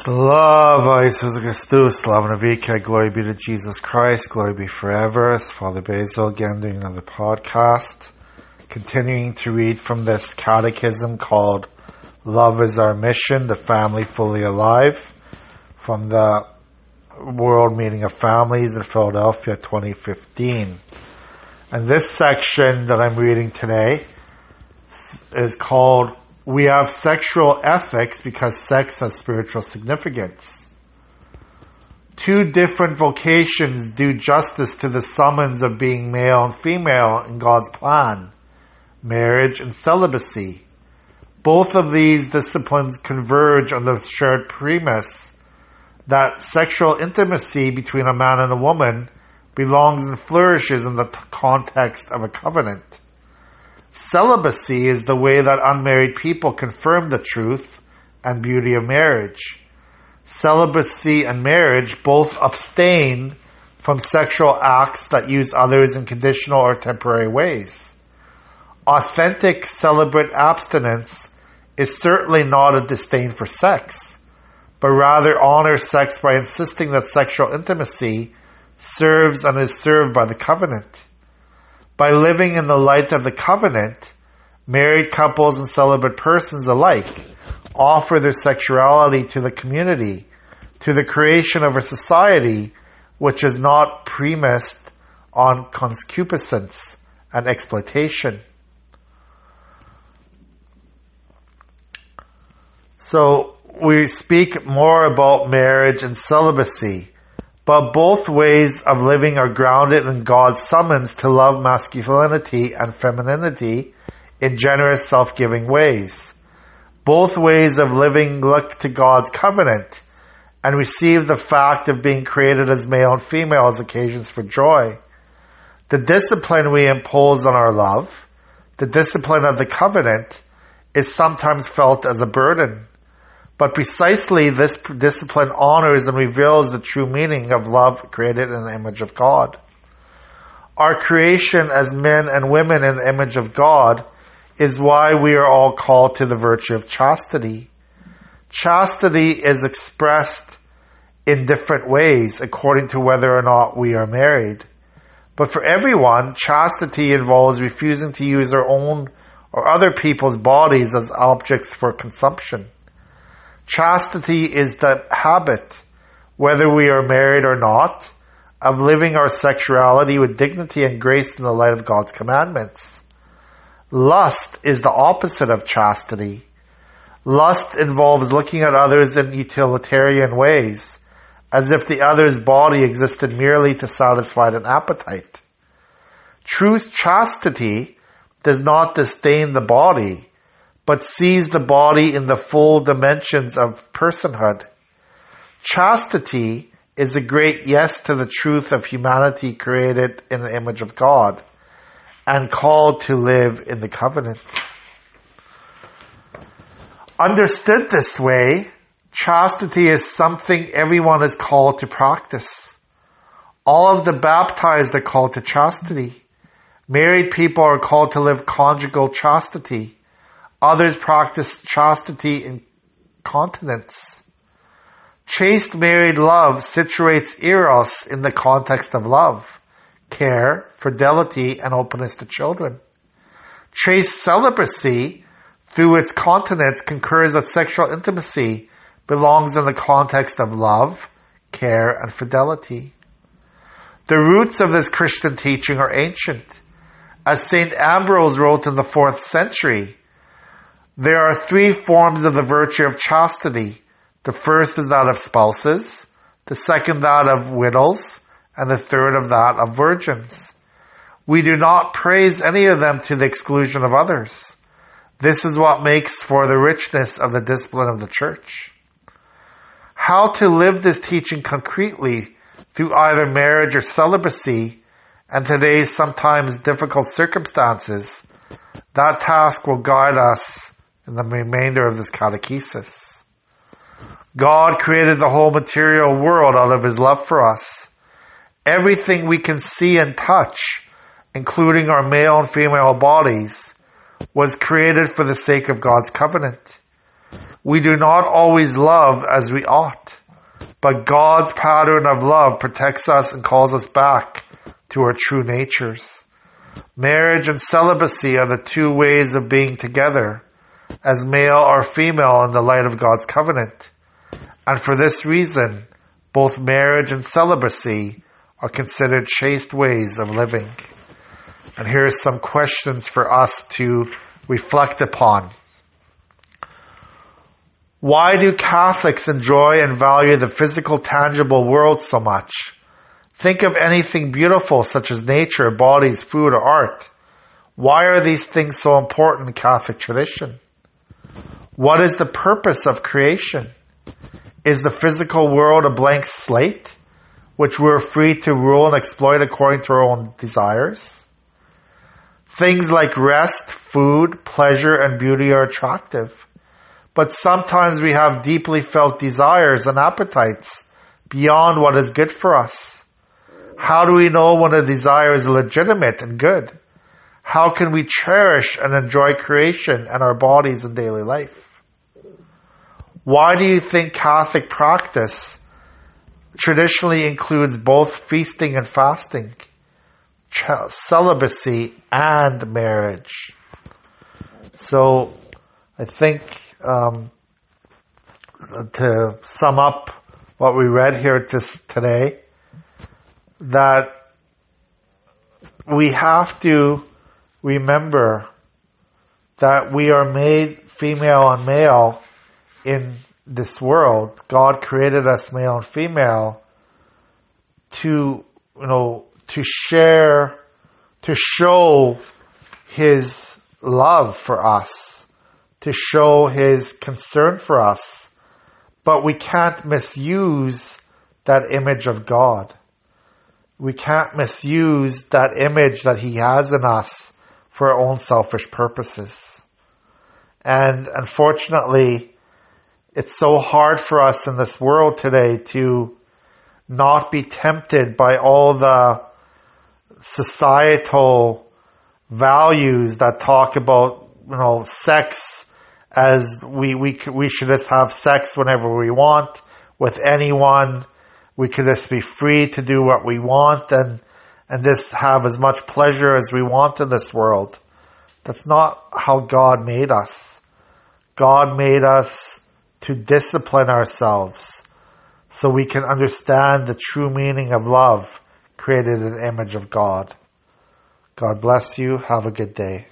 Slava Jesus Christus, Slava Navika, glory be to Jesus Christ, glory be forever. It's Father Basil again doing another podcast, continuing to read from this catechism called Love is Our Mission, the Family Fully Alive, from the World Meeting of Families in Philadelphia 2015. And this section that I'm reading today is called we have sexual ethics because sex has spiritual significance. Two different vocations do justice to the summons of being male and female in God's plan marriage and celibacy. Both of these disciplines converge on the shared premise that sexual intimacy between a man and a woman belongs and flourishes in the context of a covenant. Celibacy is the way that unmarried people confirm the truth and beauty of marriage. Celibacy and marriage both abstain from sexual acts that use others in conditional or temporary ways. Authentic celibate abstinence is certainly not a disdain for sex, but rather honors sex by insisting that sexual intimacy serves and is served by the covenant. By living in the light of the covenant, married couples and celibate persons alike offer their sexuality to the community, to the creation of a society which is not premised on concupiscence and exploitation. So we speak more about marriage and celibacy but both ways of living are grounded in God's summons to love masculinity and femininity in generous self-giving ways. Both ways of living look to God's covenant and receive the fact of being created as male and female as occasions for joy. The discipline we impose on our love, the discipline of the covenant, is sometimes felt as a burden. But precisely this discipline honors and reveals the true meaning of love created in the image of God. Our creation as men and women in the image of God is why we are all called to the virtue of chastity. Chastity is expressed in different ways according to whether or not we are married. But for everyone, chastity involves refusing to use our own or other people's bodies as objects for consumption. Chastity is the habit, whether we are married or not, of living our sexuality with dignity and grace in the light of God's commandments. Lust is the opposite of chastity. Lust involves looking at others in utilitarian ways, as if the other's body existed merely to satisfy an appetite. True chastity does not disdain the body, but sees the body in the full dimensions of personhood. Chastity is a great yes to the truth of humanity created in the image of God and called to live in the covenant. Understood this way, chastity is something everyone is called to practice. All of the baptized are called to chastity. Married people are called to live conjugal chastity. Others practice chastity and continence. Chaste married love situates eros in the context of love, care, fidelity, and openness to children. Chaste celibacy, through its continence, concurs that sexual intimacy belongs in the context of love, care, and fidelity. The roots of this Christian teaching are ancient. As St. Ambrose wrote in the fourth century, there are three forms of the virtue of chastity. The first is that of spouses, the second that of widows, and the third of that of virgins. We do not praise any of them to the exclusion of others. This is what makes for the richness of the discipline of the church. How to live this teaching concretely through either marriage or celibacy and today's sometimes difficult circumstances, that task will guide us in the remainder of this catechesis. God created the whole material world out of His love for us. Everything we can see and touch, including our male and female bodies, was created for the sake of God's covenant. We do not always love as we ought, but God's pattern of love protects us and calls us back to our true natures. Marriage and celibacy are the two ways of being together, as male or female in the light of God's covenant. And for this reason, both marriage and celibacy are considered chaste ways of living. And here are some questions for us to reflect upon. Why do Catholics enjoy and value the physical, tangible world so much? Think of anything beautiful such as nature, bodies, food, or art. Why are these things so important in Catholic tradition? What is the purpose of creation? Is the physical world a blank slate, which we're free to rule and exploit according to our own desires? Things like rest, food, pleasure, and beauty are attractive. But sometimes we have deeply felt desires and appetites beyond what is good for us. How do we know when a desire is legitimate and good? How can we cherish and enjoy creation and our bodies in daily life? Why do you think Catholic practice traditionally includes both feasting and fasting, celibacy and marriage? So I think um, to sum up what we read here this, today, that we have to remember that we are made female and male in this world, God created us male and female to, you know, to share, to show His love for us, to show His concern for us. But we can't misuse that image of God. We can't misuse that image that He has in us for our own selfish purposes. And unfortunately, it's so hard for us in this world today to not be tempted by all the societal values that talk about, you know, sex as we, we, we should just have sex whenever we want with anyone. We could just be free to do what we want and, and just have as much pleasure as we want in this world. That's not how God made us. God made us to discipline ourselves so we can understand the true meaning of love created in the image of God. God bless you. Have a good day.